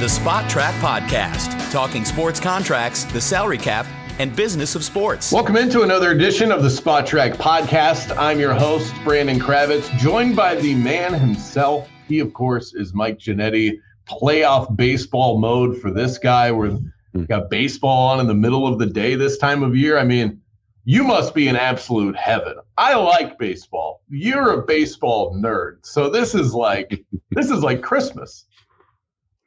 The Spotrac Podcast, talking sports contracts, the salary cap, and business of sports. Welcome into another edition of the Spotrac Podcast. I'm your host, Brandon Kravitz, joined by the man himself. He, of course, is Mike Ginnitti. Playoff baseball mode for this guy. We're hmm. got baseball on in the middle of the day this time of year. I mean, you must be in absolute heaven. I like baseball. You're a baseball nerd. So this is like this is like Christmas.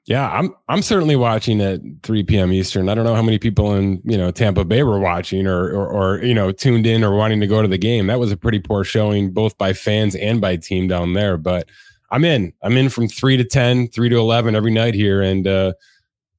Yeah, I'm I'm certainly watching at 3 p.m. Eastern. I don't know how many people in you know Tampa Bay were watching or, or, or you know tuned in or wanting to go to the game. That was a pretty poor showing, both by fans and by team down there. But I'm in. I'm in from three to 10, 3 to eleven every night here, and uh,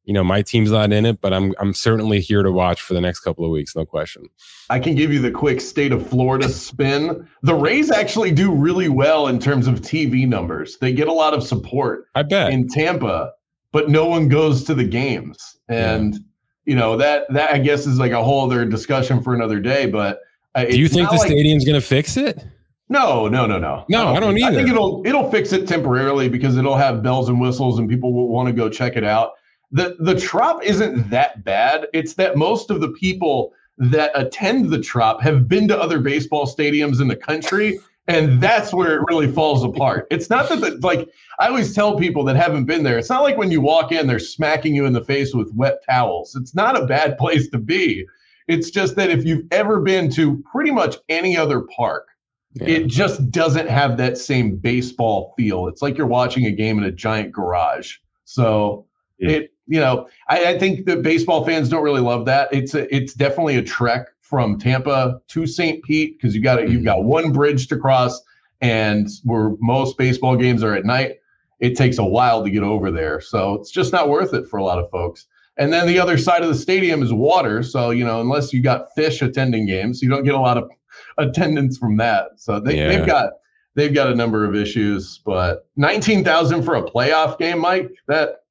you know my team's not in it, but I'm I'm certainly here to watch for the next couple of weeks, no question. I can give you the quick state of Florida spin. The Rays actually do really well in terms of TV numbers. They get a lot of support. I bet in Tampa but no one goes to the games. And yeah. you know that that I guess is like a whole other discussion for another day. But uh, do you think the like, stadium's going to fix it? No, no, no, no. No, I don't, I don't either. I think it'll it'll fix it temporarily because it'll have bells and whistles and people will want to go check it out. The the trop isn't that bad. It's that most of the people that attend the trop have been to other baseball stadiums in the country and that's where it really falls apart. It's not that, the, like, I always tell people that haven't been there, it's not like when you walk in, they're smacking you in the face with wet towels. It's not a bad place to be. It's just that if you've ever been to pretty much any other park, yeah. it just doesn't have that same baseball feel. It's like you're watching a game in a giant garage. So yeah. it, you know, I, I think that baseball fans don't really love that. It's a, it's definitely a trek from Tampa to St. Pete because you got you've mm-hmm. got one bridge to cross, and where most baseball games are at night, it takes a while to get over there. So it's just not worth it for a lot of folks. And then the other side of the stadium is water. So you know, unless you got fish attending games, you don't get a lot of attendance from that. So they, yeah. they've got they've got a number of issues. But nineteen thousand for a playoff game, Mike, that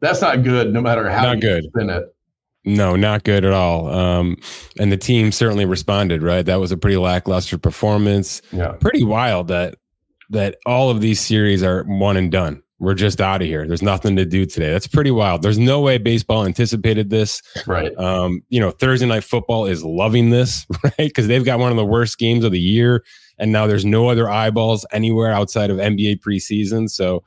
that's not good. No matter how not good. spin it. No, not good at all. Um, and the team certainly responded. Right, that was a pretty lackluster performance. Yeah, pretty wild that that all of these series are one and done. We're just out of here. There's nothing to do today. That's pretty wild. There's no way baseball anticipated this. Right. Um, you know, Thursday night football is loving this, right? Because they've got one of the worst games of the year, and now there's no other eyeballs anywhere outside of NBA preseason. So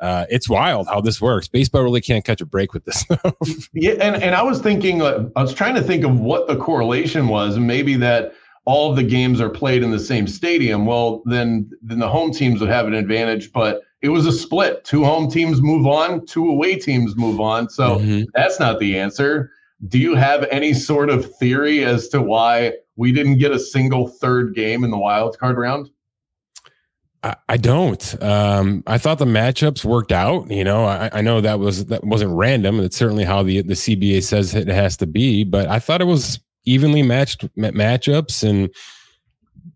uh, it's wild how this works. Baseball really can't catch a break with this yeah, and, and I was thinking, uh, I was trying to think of what the correlation was, and maybe that all of the games are played in the same stadium. Well, then then the home teams would have an advantage, but it was a split. Two home teams move on, two away teams move on. So mm-hmm. that's not the answer. Do you have any sort of theory as to why we didn't get a single third game in the wild card round? I, don't. Um, I thought the matchups worked out. You know, I, I, know that was that wasn't random. It's certainly how the the CBA says it has to be. But I thought it was evenly matched matchups, and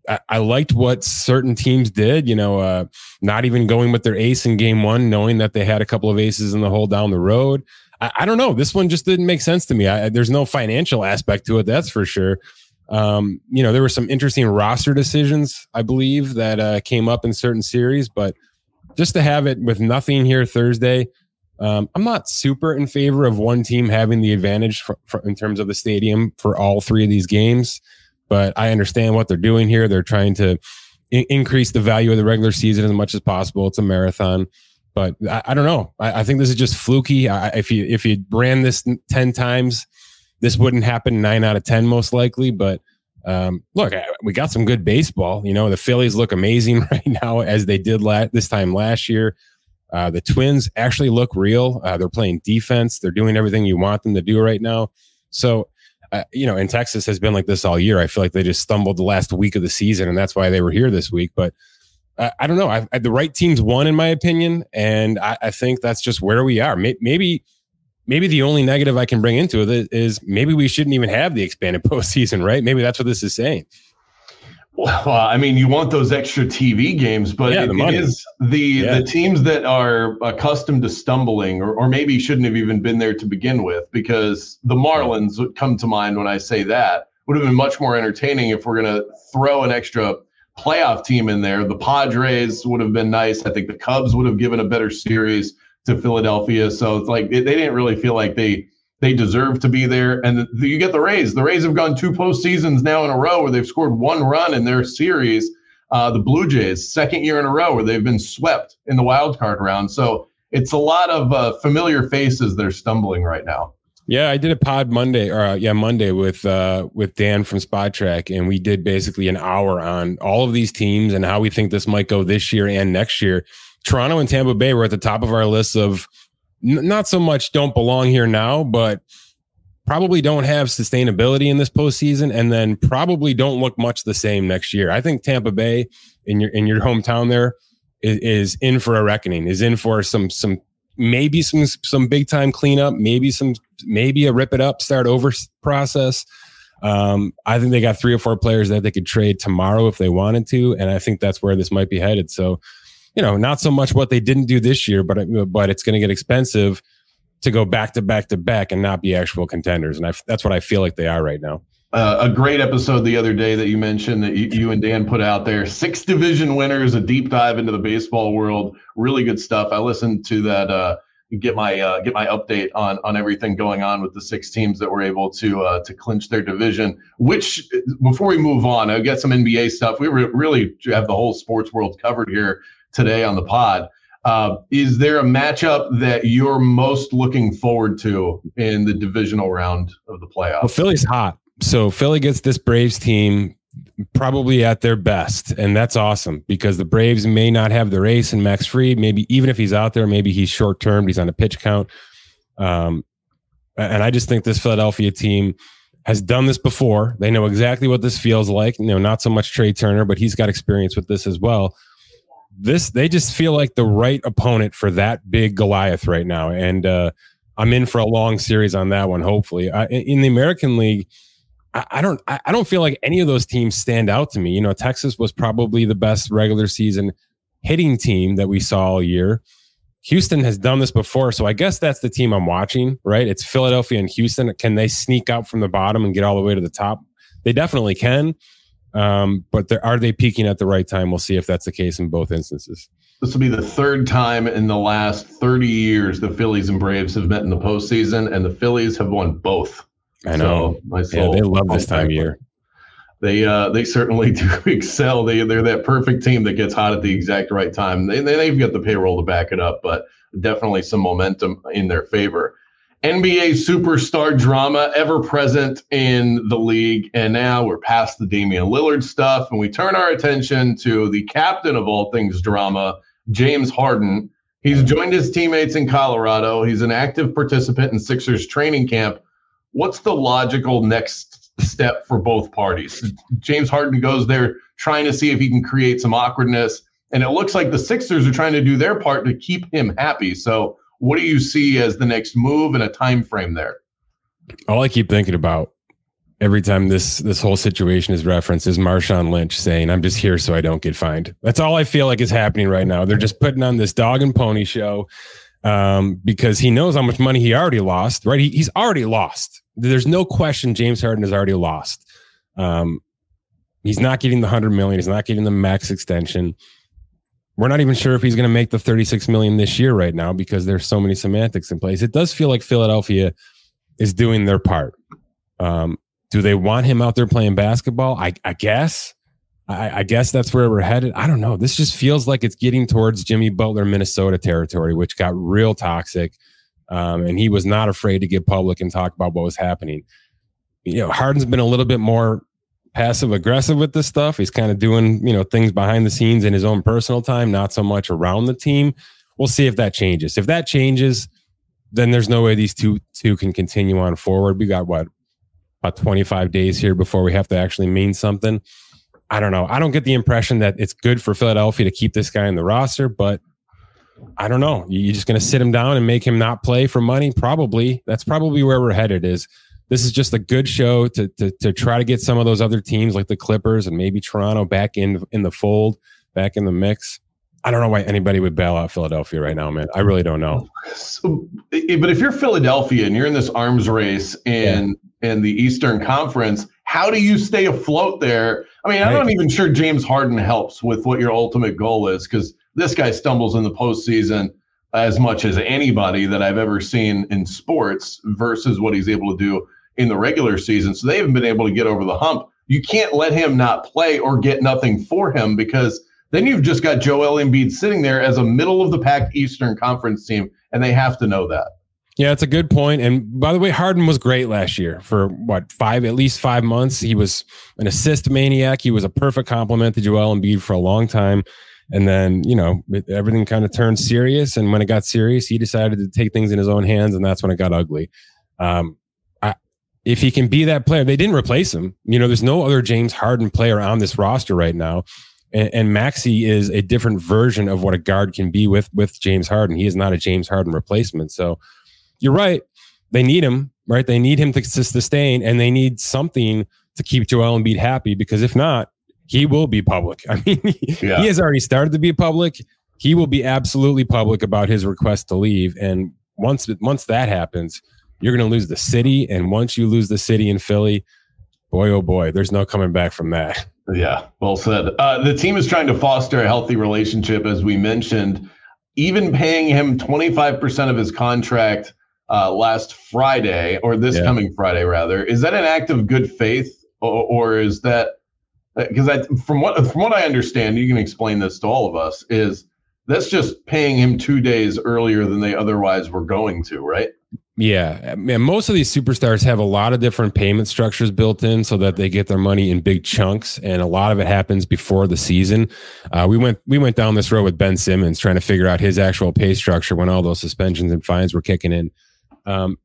I, I liked what certain teams did. You know, uh, not even going with their ace in game one, knowing that they had a couple of aces in the hole down the road. I, I don't know. This one just didn't make sense to me. there's no financial aspect to it. That's for sure. Um, you know, there were some interesting roster decisions, I believe, that uh, came up in certain series, but just to have it with nothing here Thursday, um, I'm not super in favor of one team having the advantage for, for, in terms of the stadium for all three of these games. But I understand what they're doing here. They're trying to increase the value of the regular season as much as possible. It's a marathon, but I, I don't know. I, I, think this is just fluky. I, if you if you ran this ten times this wouldn't happen nine out of 10 most likely, but um, look, we got some good baseball. You know, the Phillies look amazing right now as they did la- this time last year. Uh, the Twins actually look real. Uh, they're playing defense. They're doing everything you want them to do right now. So, uh, you know, and Texas has been like this all year. I feel like they just stumbled the last week of the season, and that's why they were here this week. But uh, I don't know. I, I, the right teams won, in my opinion, and I, I think that's just where we are. maybe maybe the only negative I can bring into it is maybe we shouldn't even have the expanded postseason, right? Maybe that's what this is saying. Well, I mean, you want those extra TV games, but yeah, it, it is the yeah. the teams that are accustomed to stumbling, or, or maybe shouldn't have even been there to begin with, because the Marlins would come to mind when I say that. Would have been much more entertaining if we're going to throw an extra playoff team in there. The Padres would have been nice. I think the Cubs would have given a better series to Philadelphia. So it's like they, they didn't really feel like they they deserve to be there. And the, you get the Rays. The Rays have gone two postseasons now in a row where they've scored one run in their series. Uh, the Blue Jays, second year in a row where they've been swept in the wild card round. So it's a lot of uh, familiar faces that are stumbling right now. Yeah, I did a pod Monday, or uh, yeah, Monday with uh, with Dan from Spotrac, and we did basically an hour on all of these teams and how we think this might go this year and next year. Toronto and Tampa Bay were at the top of our list of n- not so much don't belong here now, but probably don't have sustainability in this postseason, and then probably don't look much the same next year. I think Tampa Bay in your in your hometown there is, is in for a reckoning, is in for some some maybe some some big time cleanup, maybe some maybe a rip it up, start over process. Um, I think they got three or four players that they could trade tomorrow if they wanted to, and I think that's where this might be headed. So, you know, not so much what they didn't do this year, but but it's going to get expensive to go back to back to back and not be actual contenders, and I, that's what I feel like they are right now. Uh, a great episode the other day that you mentioned that you, you, and Dan put out there. Six division winners, a deep dive into the baseball world. Really good stuff. I listened to that. Uh, get my uh, get my update on on everything going on with the six teams that were able to uh, to clinch their division. Which before we move on, I get some NBA stuff. We re- really have the whole sports world covered here today on the pod. Uh, is there a matchup that you're most looking forward to in the divisional round of the playoffs? Well, Philly's hot so Philly gets this Braves team probably at their best, and that's awesome because the Braves may not have their ace and Max Fried. Maybe even if he's out there, maybe he's short term. He's on a pitch count. Um, and I just think this Philadelphia team has done this before. They know exactly what this feels like. You know, not so much Trea Turner, but he's got experience with this as well. This they just feel like the right opponent for that big Goliath right now, and uh, I'm in for a long series on that one. Hopefully, I, in the American League I, don't I don't feel like any of those teams stand out to me. You know, Texas was probably the best regular season hitting team that we saw all year. Houston has done this before, so I guess that's the team I'm watching, right? It's Philadelphia and Houston. Can they sneak out from the bottom and get all the way to the top? They definitely can. Um, but are they peaking at the right time? We'll see if that's the case in both instances. This will be the third time in the last 30 years the Phillies and Braves have met in the postseason, and the Phillies have won both. I know. So my soul, yeah, they love this time of year. They uh, they certainly do excel. They they're that perfect team that gets hot at the exact right time. They they've got the payroll to back it up, but definitely some momentum in their favor. NBA superstar drama ever present in the league. And now we're past the Damian Lillard stuff, and we turn our attention to the captain of all things drama, James Harden. He's joined his teammates in Colorado. He's an active participant in Sixers training camp what's the logical next step for both parties? James Harden goes there trying to see if he can create some awkwardness. And it looks like the Sixers are trying to do their part to keep him happy. So, what do you see as the next move and a time frame there? All I keep thinking about every time this this whole situation is referenced is Marshawn Lynch saying, "I'm just here so I don't get fined." That's all I feel like is happening right now. They're just putting on this dog and pony show um, because he knows how much money he already lost. Right? He, he's already lost there's no question James Harden has already lost. Um, he's not getting the 100 million, he's not getting the max extension. We're not even sure if he's going to make the 36 million this year right now because there's so many semantics in place. It does feel like Philadelphia is doing their part. Um, do they want him out there playing basketball? I, I guess. I, I, guess that's where we're headed. I don't know. This just feels like it's getting towards Jimmy Butler, Minnesota territory, which got real toxic. Um, and he was not afraid to get public and talk about what was happening. You know, Harden's been a little bit more passive aggressive with this stuff. He's kind of doing, you know, things behind the scenes in his own personal time, not so much around the team. We'll see if that changes. If that changes, then there's no way these two two can continue on forward. We got what about 25 days here before we have to actually mean something. I don't know. I don't get the impression that it's good for Philadelphia to keep this guy in the roster, but I don't know. You're just going to sit him down and make him not play for money? Probably. That's probably where we're headed. Is this is just a good show to, to to try to get some of those other teams like the Clippers and maybe Toronto back in in the fold, back in the mix. I don't know why anybody would bail out Philadelphia right now, man. I really don't know. So, but if you're Philadelphia and you're in this arms race and yeah. in the Eastern Conference, how do you stay afloat there? I mean, I'm not even sure James Harden helps with what your ultimate goal is because this guy stumbles in the postseason, as much as anybody that I've ever seen in sports versus what he's able to do in the regular season. So they haven't been able to get over the hump. You can't let him not play or get nothing for him because then you've just got Joel Embiid sitting there as a middle of the pack Eastern Conference team, and they have to know that. Yeah, it's a good point. And by the way, Harden was great last year for what five, at least five months. He was an assist maniac. He was a perfect complement to Joel Embiid for a long time. And then, you know, everything kind of turned serious. And when it got serious, he decided to take things in his own hands. And that's when it got ugly. Um, I, if he can be that player, they didn't replace him. You know, there's no other James Harden player on this roster right now. And, and Maxey is a different version of what a guard can be with, with James Harden. He is not a James Harden replacement. So you're right. They need him, right? They need him to sustain and they need something to keep Joel Embiid happy because if not, he will be public. I mean, yeah. he has already started to be public. He will be absolutely public about his request to leave. And once once that happens, you're going to lose the city. And once you lose the city in Philly, boy oh boy, there's no coming back from that. Yeah, well said. Uh, the team is trying to foster a healthy relationship, as we mentioned, even paying him 25% of his contract uh, last Friday, or this yeah. coming Friday, rather. Is that an act of good faith, or, or is that because I from what from what I understand, you can explain this to all of us is that's just paying him two days earlier than they otherwise were going to, right? Yeah, man. most of these superstars have a lot of different payment structures built in so that they get their money in big chunks, and a lot of it happens before the season. Uh, we went we went down this road with Ben Simmons trying to figure out his actual pay structure when all those suspensions and fines were kicking in. Um,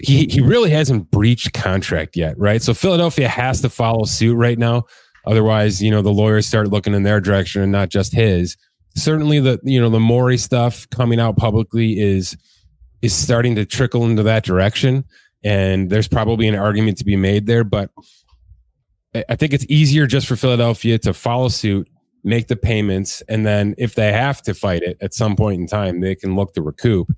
he he really hasn't breached contract yet, right? So Philadelphia has to follow suit right now. Otherwise, you know, the lawyers start looking in their direction and not just his. Certainly the you know, the Morey stuff coming out publicly is is starting to trickle into that direction. And there's probably an argument to be made there, but I think it's easier just for Philadelphia to follow suit, make the payments, and then if they have to fight it at some point in time, they can look to recoup.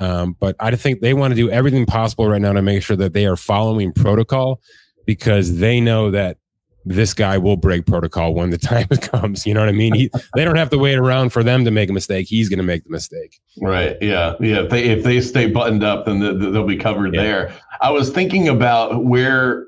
Um, but I think they want to do everything possible right now to make sure that they are following protocol because they know that this guy will break protocol when the time comes. You know what I mean? He, they don't have to wait around for them to make a mistake. He's going to make the mistake. Right. Yeah. Yeah. If they if they stay buttoned up, then the, the, they'll be covered yeah. there. I was thinking about where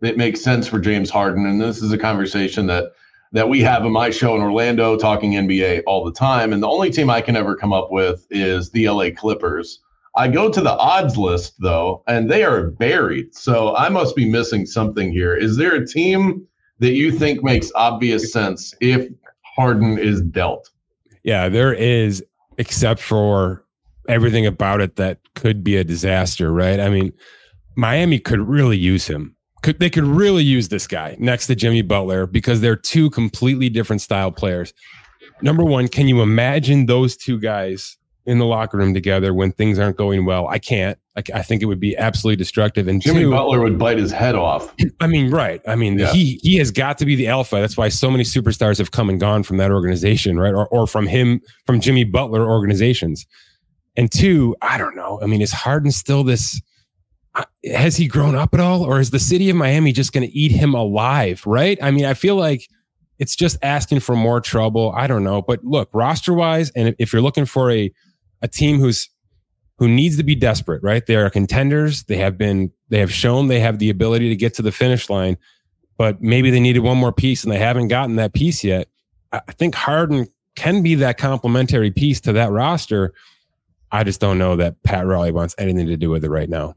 it makes sense for James Harden, and this is a conversation that that we have in my show in Orlando, talking NBA all the time. And the only team I can ever come up with is the LA Clippers. I go to the odds list though, and they are buried. So I must be missing something here. Is there a team that you think makes obvious sense if Harden is dealt? Yeah, there is, except for everything about it that could be a disaster, right? I mean, Miami could really use him could they could really use this guy next to Jimmy Butler because they're two completely different style players. Number one, can you imagine those two guys in the locker room together when things aren't going well? I can't. I, I think it would be absolutely destructive. And Jimmy two, Butler would bite his head off. I mean, right? I mean, yeah. he he has got to be the alpha. That's why so many superstars have come and gone from that organization, right? Or or from him, from Jimmy Butler organizations. And two, I don't know. I mean, is Harden still this? Has he grown up at all or is the city of miami just going to eat him alive right? I mean i feel like it's just asking for more trouble. I don't know but look roster wise and if you're looking for a a team who's who needs to be desperate right? They are contenders. They have been they have shown they have the ability to get to the finish line but maybe they needed one more piece and they haven't gotten that piece yet. I think harden can be that complementary piece to that roster. I just don't know that pat riley wants anything to do with it right now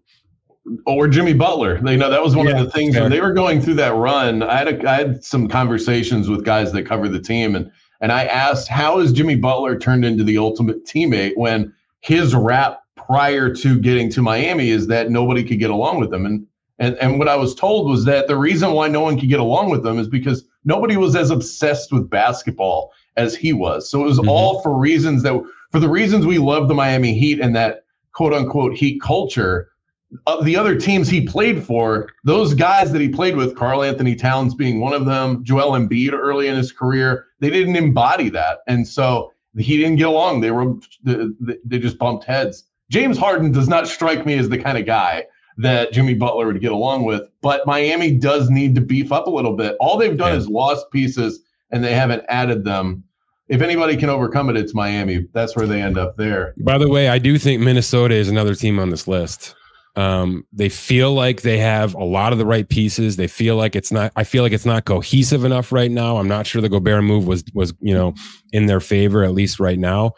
or Jimmy Butler. You know, that was one yeah, of the things when they were going through that run. I had a, I had some conversations with guys that cover the team, and and I asked, how has Jimmy Butler turned into the ultimate teammate when his rap prior to getting to Miami is that nobody could get along with him, and and and what I was told was that the reason why no one could get along with him is because nobody was as obsessed with basketball as he was. So it was mm-hmm. all for reasons that for the reasons we love the Miami Heat and that quote unquote Heat culture uh, the other teams he played for, those guys that he played with, Karl-Anthony Towns being one of them, Joel Embiid early in his career, they didn't embody that, and so he didn't get along. They were they just bumped heads. James Harden does not strike me as the kind of guy that Jimmy Butler would get along with, but Miami does need to beef up a little bit. All they've done yeah. is lost pieces, and they haven't added them. if anybody can overcome it, it's Miami. That's where they end up there. By the way, I do think Minnesota is another team on this list. Um, they feel like they have a lot of the right pieces. They feel like it's not. I feel like it's not cohesive enough right now. I'm not sure the Gobert move was was you know in their favor at least right now.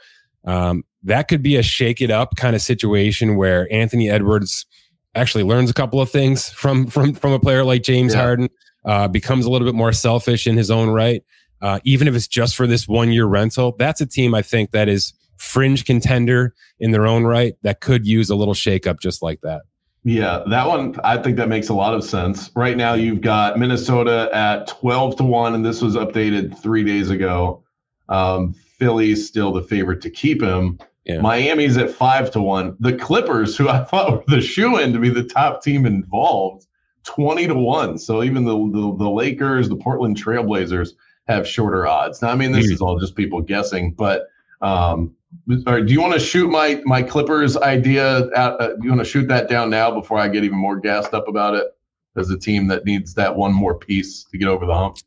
Um, that could be a shake it up kind of situation where Anthony Edwards actually learns a couple of things from from from a player like James yeah. Harden. Uh, becomes a little bit more selfish in his own right, uh, even if it's just for this one year rental. That's a team I think that is fringe contender in their own right that could use a little shakeup just like that. Yeah, that one, I think that makes a lot of sense. Right now, you've got Minnesota at 12 to 1, and this was updated three days ago. Um, Philly's still the favorite to keep him. Yeah. Miami's at 5 to 1. The Clippers, who I thought were the shoe in to be the top team involved, 20 to 1. So even the, the, the Lakers, the Portland Trailblazers have shorter odds. Now, I mean, this is all just people guessing, but um, do you want to shoot my my Clippers idea? At, uh, do you want to shoot that down now before I get even more gassed up about it? As a team that needs that one more piece to get over the hump.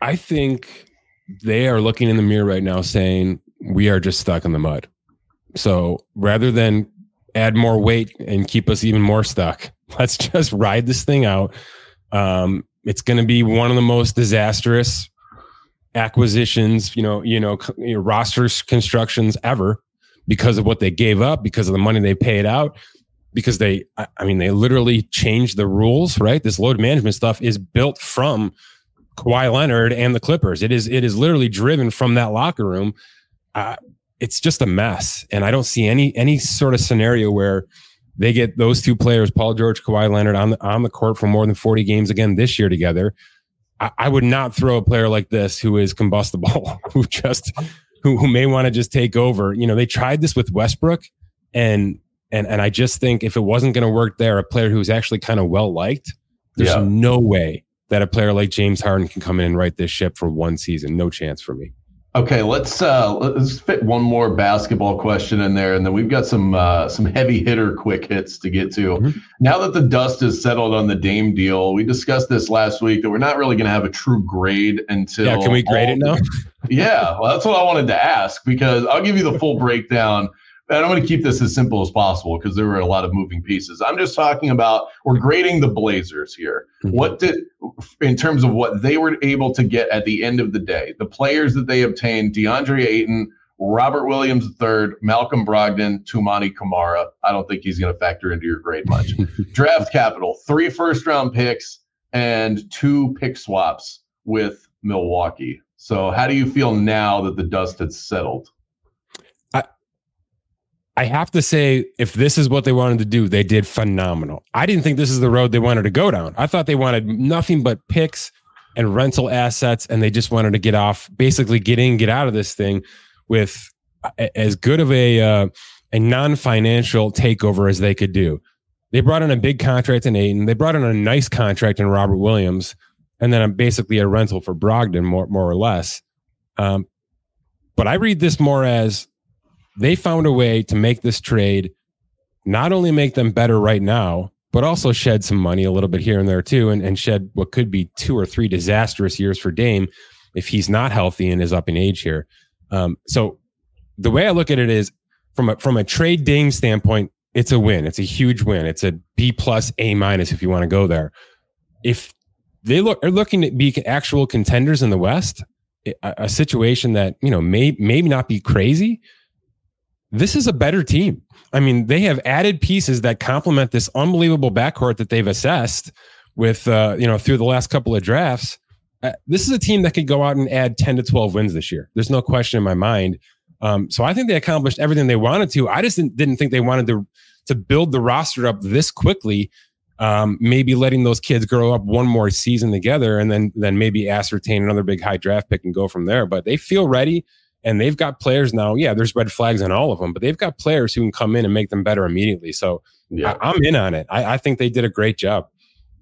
I think they are looking in the mirror right now, saying we are just stuck in the mud. So rather than add more weight and keep us even more stuck, let's just ride this thing out. Um, it's going to be one of the most disastrous acquisitions, you know, you know, you know, roster constructions ever because of what they gave up, because of the money they paid out, because they, I mean, they literally changed the rules, right? This load management stuff is built from Kawhi Leonard and the Clippers. It is, it is literally driven from that locker room. Uh, it's just a mess, and I don't see any any sort of scenario where they get those two players, Paul George, Kawhi Leonard, on the on the court for more than forty games again this year together. I, I would not throw a player like this who is combustible, who just who, who may want to just take over. You know, they tried this with Westbrook, and and and I just think if it wasn't going to work there, a player who's actually kind of well liked, there's yeah. no way that a player like James Harden can come in and right this ship for one season. No chance for me. Okay, let's uh, let's fit one more basketball question in there, and then we've got some uh, some heavy hitter quick hits to get to. Mm-hmm. Now that the dust is settled on the Dame deal, we discussed this last week that we're not really going to have a true grade until. Yeah, can we grade it now? yeah, well, that's what I wanted to ask because I'll give you the full breakdown and I'm going to keep this as simple as possible because there were a lot of moving pieces. I'm just talking about we're grading the Blazers here. Mm-hmm. What did, in terms of what they were able to get at the end of the day, the players that they obtained, DeAndre Ayton, Robert Williams III, Malcolm Brogdon, Toumani Camara. I don't think he's going to factor into your grade much. Draft capital, three first round picks and two pick swaps with Milwaukee. So, how do you feel now that the dust has settled? I have to say, if this is what they wanted to do, they did phenomenal. I didn't think this is the road they wanted to go down. I thought they wanted nothing but picks and rental assets, and they just wanted to get off, basically get in, get out of this thing with as good of a uh, a non financial takeover as they could do. They brought in a big contract in Ayton. They brought in a nice contract in Robert Williams, and then basically a rental for Brogdon, more more or less. Um, but I read this more as they found a way to make this trade not only make them better right now, but also shed some money a little bit here and there too, and, and shed what could be two or three disastrous years for Dame if he's not healthy and is up in age here. Um, so the way I look at it is from a from a trade Dame standpoint, it's a win. It's a huge win. It's a B plus A minus if you want to go there. If they look are looking to be actual contenders in the West, a, a situation that you know may maybe not be crazy, this is a better team. I mean, they have added pieces that complement this unbelievable backcourt that they've assessed with, uh, you know, through the last couple of drafts. Uh, this is a team that could go out and add 10 to 12 wins this year. There's no question in my mind. Um, so I think they accomplished everything they wanted to. I just didn't, didn't think they wanted to, to build the roster up this quickly. Um, maybe letting those kids grow up one more season together and then, then maybe ascertain another big high draft pick and go from there. But they feel ready and they've got players now. Yeah, there's red flags on all of them, but they've got players who can come in and make them better immediately. So yeah. I, am in on it. I, I, think they did a great job.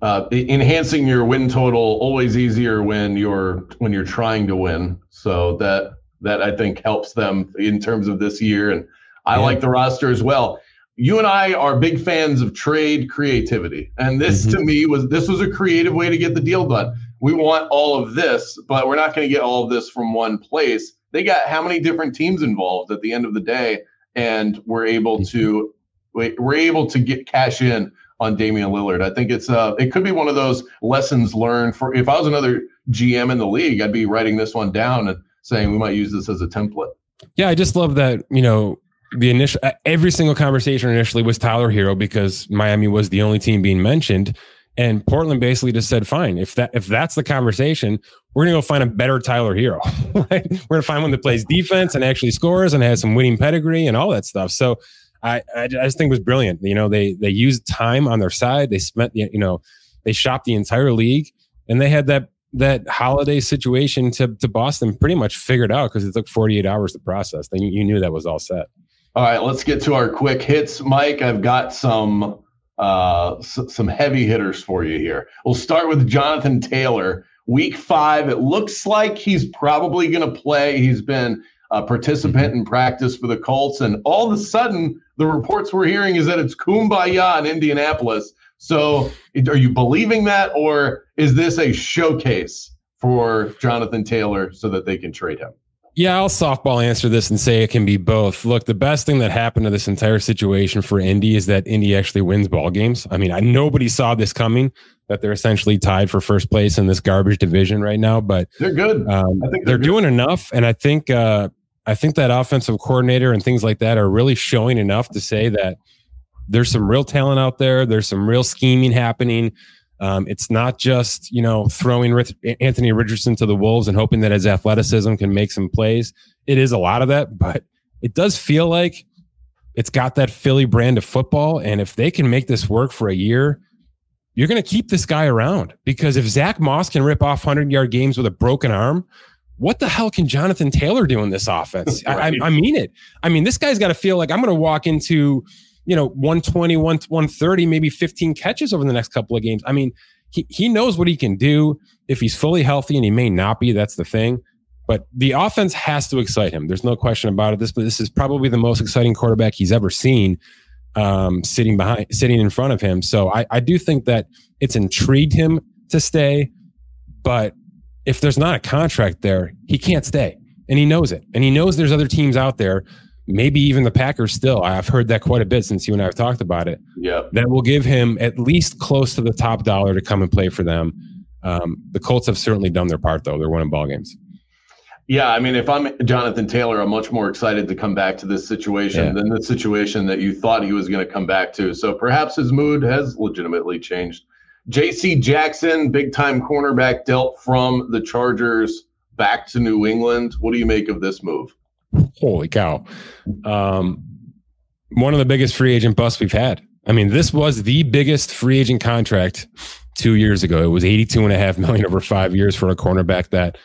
Uh, enhancing your win total always easier when you're when you're trying to win. So that that I think helps them in terms of this year. And I yeah. like the roster as well. You and I are big fans of trade creativity, and this mm-hmm. to me was this was a creative way to get the deal done we want all of this, but we're not going to get all of this from one place. They got how many different teams involved at the end of the day, and we're able to we're able to get cash in on Damian Lillard. I think it's uh it could be one of those lessons learned for if I was another GM in the league, I'd be writing this one down and saying we might use this as a template. Yeah, I just love that, you know, the initial every single conversation initially was Tyler Herro because Miami was the only team being mentioned. And Portland basically just said, fine, if that if that's the conversation, we're gonna go find a better Tyler Herro. right? We're gonna find one that plays defense and actually scores and has some winning pedigree and all that stuff. So I, I just think it was brilliant. You know, they they used time on their side. They spent you know, they shopped the entire league and they had that that Holiday situation to, to Boston pretty much figured out because it took 48 hours to process. Then you knew that was all set. All right, let's get to our quick hits, Mike. I've got some uh, s- some heavy hitters for you here. We'll start with Jonathan Taylor. Week five, it looks like he's probably going to play. He's been a participant in practice for the Colts, and all of a sudden, the reports we're hearing is that it's kumbaya in Indianapolis. So, are you believing that, or is this a showcase for Jonathan Taylor so that they can trade him? Yeah, I'll softball answer this and say it can be both. Look, the best thing that happened to this entire situation for Indy is that Indy actually wins ball games. I mean, I, nobody saw this coming that they're essentially tied for first place in this garbage division right now, but they're good. Um, I think they're, they're doing enough, and I think uh, I think that offensive coordinator and things like that are really showing enough to say that there's some real talent out there. There's some real scheming happening. Um, it's not just you know throwing Anthony Richardson to the wolves and hoping that his athleticism can make some plays. It is a lot of that, but it does feel like it's got that Philly brand of football. And if they can make this work for a year, you're going to keep this guy around because if Zack Moss can rip off hundred yard games with a broken arm, what the hell can Jonathan Taylor do in this offense? right. I, I mean it. I mean this guy's got to feel like I'm going to walk into you know 120 130 maybe 15 catches over the next couple of games. I mean he, he knows what he can do. If he's fully healthy and he may not be that's the thing. But the offense has to excite him. There's no question about it. This but this is probably the most exciting quarterback he's ever seen um, sitting behind sitting in front of him. So I, I do think that it's intrigued him to stay. But if there's not a contract there he can't stay. And he knows it. And he knows there's other teams out there maybe even the Packers still. I've heard that quite a bit since you and I have talked about it. Yeah. That will give him at least close to the top dollar to come and play for them. Um, the Colts have certainly done their part, though. They're winning ball games. Yeah, I mean, if I'm Jonathan Taylor, I'm much more excited to come back to this situation yeah. than the situation that you thought he was going to come back to. So perhaps his mood has legitimately changed. J.C. Jackson, big time cornerback, dealt from the Chargers back to New England. What do you make of this move? Holy cow. Um, one of the biggest free agent busts we've had. I mean, this was the biggest free agent contract two years ago. It was 82 and a half million over five years for a cornerback that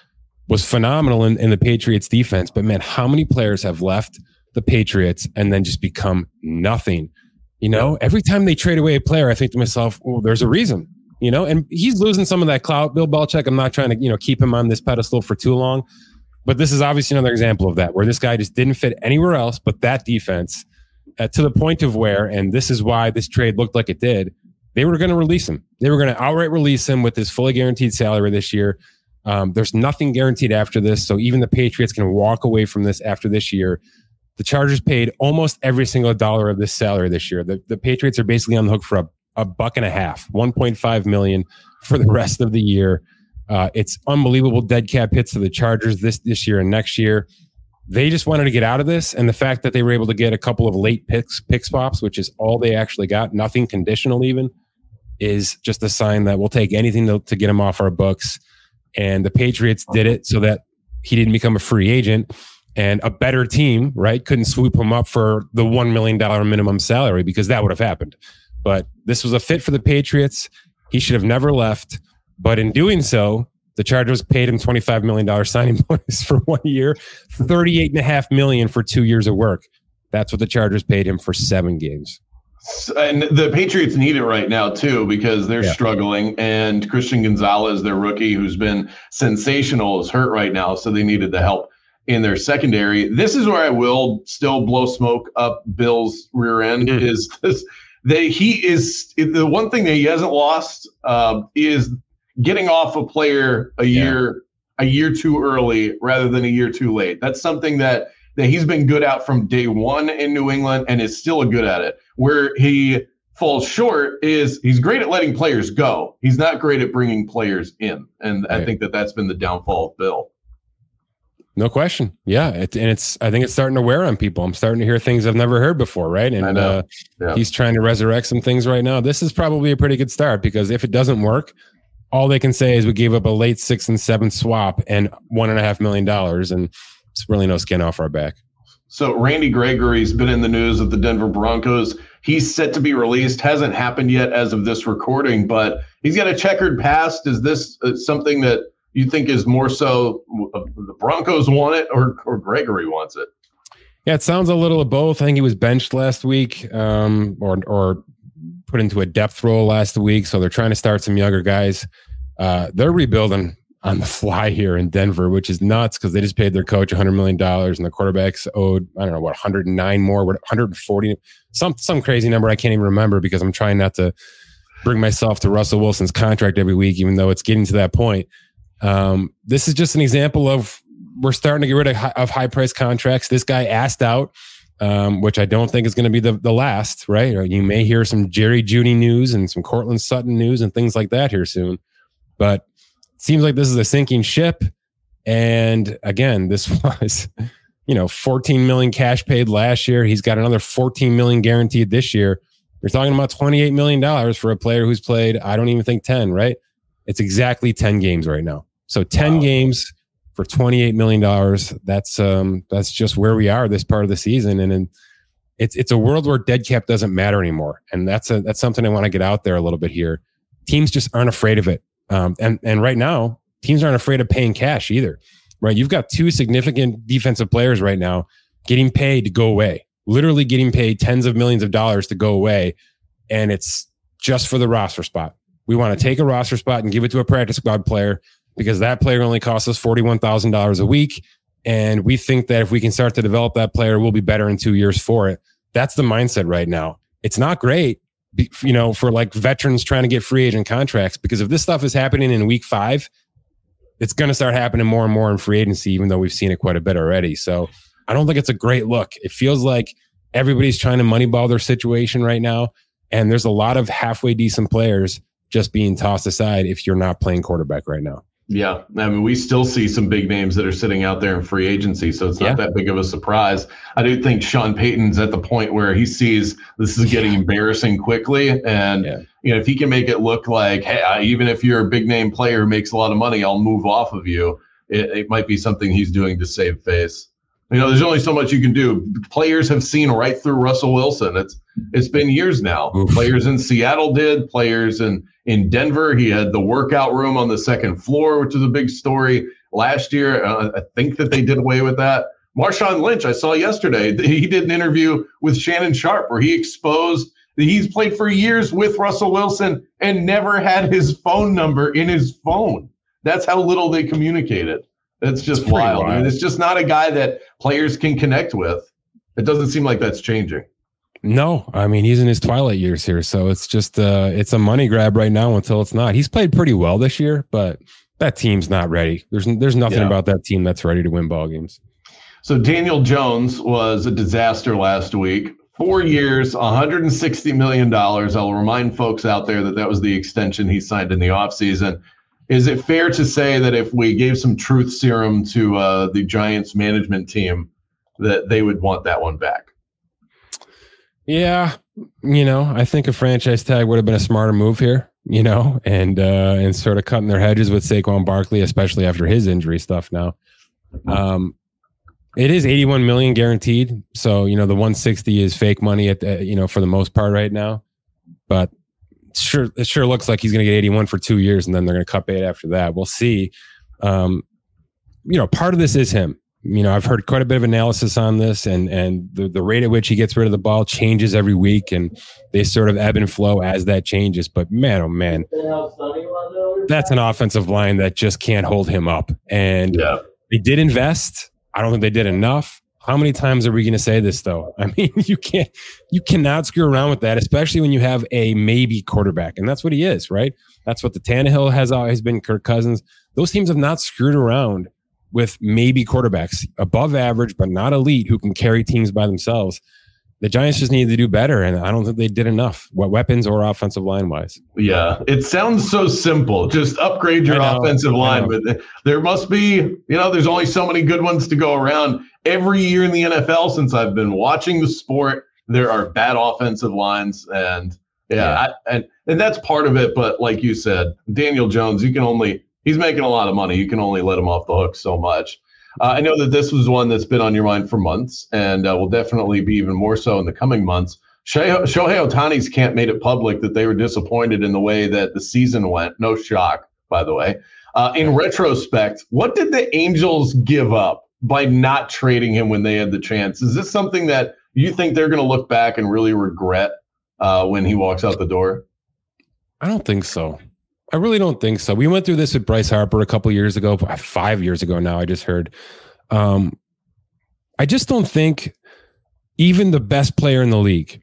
was phenomenal in, in the Patriots defense. But man, how many players have left the Patriots and then just become nothing? You know, every time they trade away a player, I think to myself, well, there's a reason, you know, and he's losing some of that clout. Bill Belichick, I'm not trying to, you know, keep him on this pedestal for too long, but this is obviously another example of that, where this guy just didn't fit anywhere else but that defense uh, to the point of where, and this is why this trade looked like it did, they were going to release him. They were going to outright release him with his fully guaranteed salary this year. Um, there's nothing guaranteed after this. So even the Patriots can walk away from this after this year. The Chargers paid almost every single dollar of this salary this year. The, the Patriots are basically on the hook for a, a buck and a half, 1.5 million for the rest of the year. Uh, it's unbelievable dead cap hits to the Chargers this this year and next year. They just wanted to get out of this, and the fact that they were able to get a couple of late picks, pick swaps, which is all they actually got, nothing conditional even, is just a sign that we'll take anything to, to get him off our books. And the Patriots did it so that he didn't become a free agent, and a better team, right, couldn't swoop him up for the one million dollar minimum salary because that would have happened. But this was a fit for the Patriots. He should have never left. But in doing so, the Chargers paid him $25 million signing bonus for one year, 38.5 million for two years of work. That's what the Chargers paid him for seven games. And the Patriots need it right now too because they're yeah. struggling. And Christian Gonzalez, their rookie, who's been sensational, is hurt right now, so they needed the help in their secondary. This is where I will still blow smoke up Bill's rear end. Mm-hmm. Is this? They he is the one thing that he hasn't lost uh, is getting off a player a year yeah. a year too early rather than a year too late. That's something that that he's been good at from day one in New England and is still good at it. Where he falls short is he's great at letting players go. He's not great at bringing players in, and right. I think that that's been the downfall of Bill. No question. Yeah, it, and it's I think it's starting to wear on people. I'm starting to hear things I've never heard before, right? And uh, yeah. he's trying to resurrect some things right now. This is probably a pretty good start because if it doesn't work, all they can say is we gave up a late six and seven swap and one and a half million dollars, and it's really no skin off our back. So Randy Gregory's been in the news of the Denver Broncos. He's set to be released. Hasn't happened yet as of this recording, but he's got a checkered past. Is this uh, something that you think is more so the Broncos want it or, or Gregory wants it? Yeah, it sounds a little of both. I think he was benched last week um, or, or put into a depth role last week. So they're trying to start some younger guys. Uh, they're rebuilding on the fly here in Denver, which is nuts because they just paid their coach $100 million and the quarterbacks owed, I don't know, what, 109 more, what, 140, some, some crazy number I can't even remember because I'm trying not to bring myself to Russell Wilson's contract every week, even though it's getting to that point. Um, this is just an example of we're starting to get rid of, of high price contracts. This guy asked out, um, which I don't think is going to be the, the last, right? You may hear some Jerry Jeudy news and some Courtland Sutton news and things like that here soon. But it seems like this is a sinking ship. And again, this was, you know, 14 million cash paid last year. He's got another 14 million guaranteed this year. You're talking about 28 million dollars for a player who's played, I don't even think 10, right? It's exactly 10 games right now. So 10 wow. games for 28 million dollars. That's um that's just where we are this part of the season and in, it's it's a world where dead cap doesn't matter anymore. And that's a that's something I want to get out there a little bit here. Teams just aren't afraid of it. Um, and and right now, teams aren't afraid of paying cash either. Right? You've got two significant defensive players right now getting paid to go away. Literally getting paid tens of millions of dollars to go away and it's just for the roster spot. We want to take a roster spot and give it to a practice squad player because that player only costs us $41,000 a week. And we think that if we can start to develop that player, we'll be better in two years for it. That's the mindset right now. It's not great, you know, for like veterans trying to get free agent contracts because if this stuff is happening in week five, it's going to start happening more and more in free agency, even though we've seen it quite a bit already. So I don't think it's a great look. It feels like everybody's trying to moneyball their situation right now. And there's a lot of halfway decent players just being tossed aside if you're not playing quarterback right now. Yeah, I mean, we still see some big names that are sitting out there in free agency, so it's not yeah. that big of a surprise. I do think Sean Payton's at the point where he sees this is getting embarrassing quickly, and yeah. you know, if he can make it look like, hey, even if you're a big name player who makes a lot of money, I'll move off of you. It, it might be something he's doing to save face. You know, there's only so much you can do. Players have seen right through Russell Wilson. It's it's been years now. Oof. Players in Seattle did. Players in in Denver, he had the workout room on the second floor, which is a big story. Last year, uh, I think that they did away with that. Marshawn Lynch, I saw yesterday. He did an interview with Shannon Sharpe where he exposed that he's played for years with Russell Wilson and never had his phone number in his phone. That's how little they communicated. It's just it's wild. wild. I mean, it's just not a guy that players can connect with. It doesn't seem like that's changing. No, I mean he's in his twilight years here, so it's just uh it's a money grab right now until it's not. He's played pretty well this year, but that team's not ready. There's there's nothing yeah. about that team that's ready to win ball games. So Daniel Jones was a disaster last week. Four years, 160 million dollars. I'll remind folks out there that that was the extension he signed in the offseason. Is it fair to say that if we gave some truth serum to uh, the Giants management team, that they would want that one back? Yeah, you know, I think a franchise tag would have been a smarter move here. You know, and uh, and sort of cutting their hedges with Saquon Barkley, especially after his injury stuff. Now, um, it is 81 million guaranteed. So you know, the 160 is fake money at the, you know for the most part right now. But sure it sure looks like he's going to get 81 for two years and then they're going to cut bait after that. We'll see. Um, you know part of this is him. You know i've heard quite a bit of analysis on this and and the, the rate at which he gets rid of the ball changes every week and they sort of ebb and flow as that changes. But man oh man that's an offensive line that just can't hold him up. And yeah. they did invest. I don't think they did enough How many times are we going to say this though? I mean, you can't, you cannot screw around with that, especially when you have a maybe quarterback, and that's what he is, right? That's what the Tannehill has always been. Kirk Cousins. Those teams have not screwed around with maybe quarterbacks above average but not elite who can carry teams by themselves the Giants just needed to do better, and I don't think they did enough, what weapons or offensive line wise. Yeah, it sounds so simple. Just upgrade your know, offensive line, but there must be, you know, there's only so many good ones to go around. Every year in the NFL, since I've been watching the sport, there are bad offensive lines, and yeah, yeah. I, and and that's part of it. But like you said, Daniel Jones, you can only he's making a lot of money. You can only let him off the hook so much. Uh, I know that this was one that's been on your mind for months and uh, will definitely be even more so in the coming months. Shohei, Shohei Ohtani's camp made it public that they were disappointed in the way that the season went. No shock, by the way. Uh, in retrospect, what did the Angels give up by not trading him when they had the chance? Is this something that you think they're going to look back and really regret uh, when he walks out the door? I don't think so. I really don't think so. We went through this with Bryce Harper a couple years ago, five years ago now. I just heard. Um, I just don't think even the best player in the league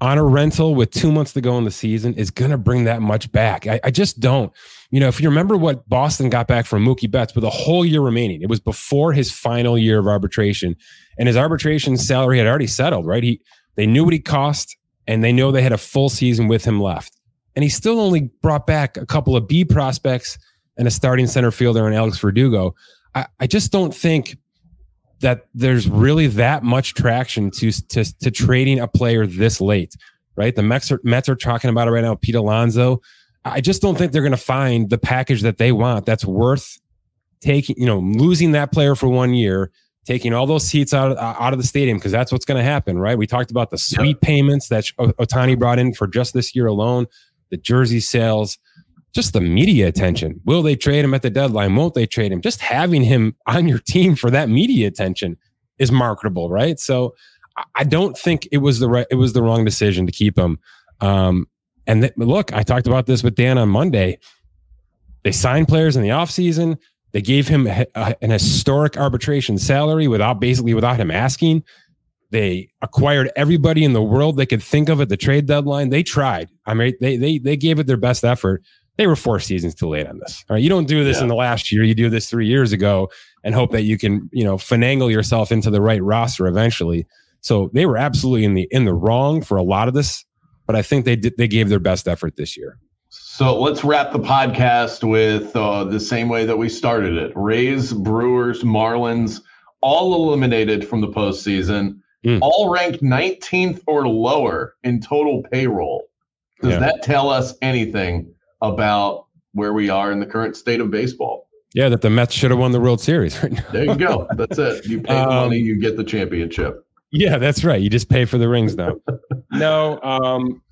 on a rental with two months to go in the season is going to bring that much back. I, I, just don't. You know, if you remember what Boston got back from Mookie Betts with a whole year remaining, it was before his final year of arbitration, and his arbitration salary had already settled. Right? He they knew what he cost, and they know they had a full season with him left and he still only brought back a couple of B prospects and a starting center fielder and Alex Verdugo. I, I just don't think that there's really that much traction to, to, to trading a player this late, right? The Mets are, Mets are talking about it right now. Pete Alonso. I just don't think they're going to find the package that they want that's worth taking, you know, losing that player for one year, taking all those seats out of, out of the stadium because that's what's going to happen, right? We talked about the suite payments that Ohtani brought in for just this year alone the jersey sales, just the media attention. Will they trade him at the deadline? Won't they trade him? Just having him on your team for that media attention is marketable, right? So I don't think it was the right, it was the wrong decision to keep him. Um, and th- look, I talked about this with Dan on Monday. They signed players in the offseason. They gave him a, a, an historic arbitration salary without basically without him asking. They acquired everybody in the world they could think of at the trade deadline. They tried. I mean, they they they gave it their best effort. They were four seasons too late on this. All right, you don't do this yeah. in the last year. You do this three years ago and hope that you can you know finagle yourself into the right roster eventually. So they were absolutely in the in the wrong for a lot of this, but I think they did they gave their best effort this year. So let's wrap the podcast with uh, the same way that we started it: Rays, Brewers, Marlins, all eliminated from the postseason mm. all ranked 19th or lower in total payroll. Does yeah. that tell us anything about where we are in the current state of baseball? Yeah, that the Mets should have won the World Series right There you go. That's it. You pay the um, money, you get the championship. Yeah, that's right. You just pay for the rings now. no, um,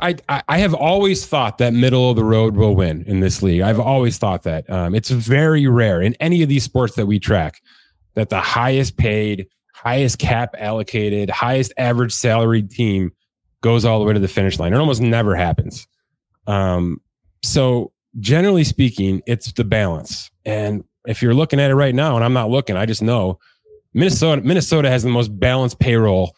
I, I have always thought that middle of the road will win in this league. I've always thought that. Um, it's very rare in any of these sports that we track that the highest paid highest cap allocated, highest average salaried team goes all the way to the finish line. It almost never happens. Um, so generally speaking, it's the balance. And if you're looking at it right now, and I'm not looking, I just know Minnesota, Minnesota has the most balanced payroll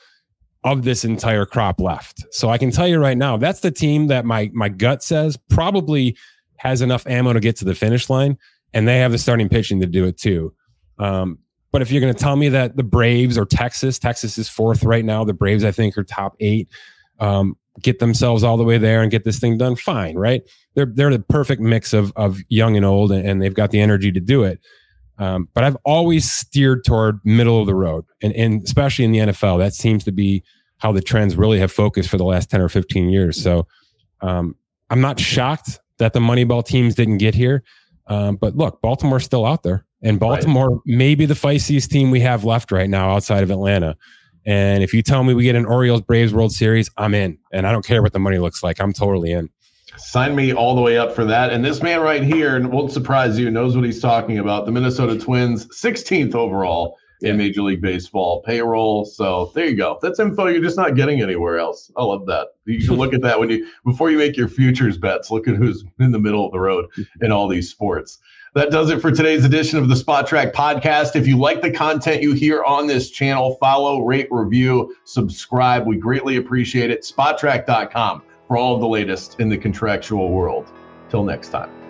of this entire crop left. So I can tell you right now, that's the team that my my gut says probably has enough ammo to get to the finish line, and they have the starting pitching to do it too. Um, but if you're going to tell me that the Braves or Texas, Texas is fourth right now. The Braves, I think, are top eight. Um, get themselves all the way there and get this thing done. Fine, right? They're they're the perfect mix of of young and old, and, and they've got the energy to do it. Um, but I've always steered toward middle of the road, and, and especially in the NFL, that seems to be how the trends really have focused for the last ten or fifteen years. So um, I'm not shocked that the Moneyball teams didn't get here. Um, but look, Baltimore's still out there. And Baltimore right. may be the feistiest team we have left right now outside of Atlanta. And if you tell me we get an Orioles Braves World Series, I'm in. And I don't care what the money looks like. I'm totally in. Sign me all the way up for that. And this man right here, and won't surprise you, knows what he's talking about. The Minnesota Twins, 16th overall in Major League Baseball payroll. So there you go. That's info you're just not getting anywhere else. I love that. You should look at that when you before you make your futures bets. Look at who's in the middle of the road in all these sports. That does it for today's edition of the Spotrac podcast. If you like the content you hear on this channel, follow, rate, review, subscribe. We greatly appreciate it. Spotrac.com for all of the latest in the contractual world. Till next time.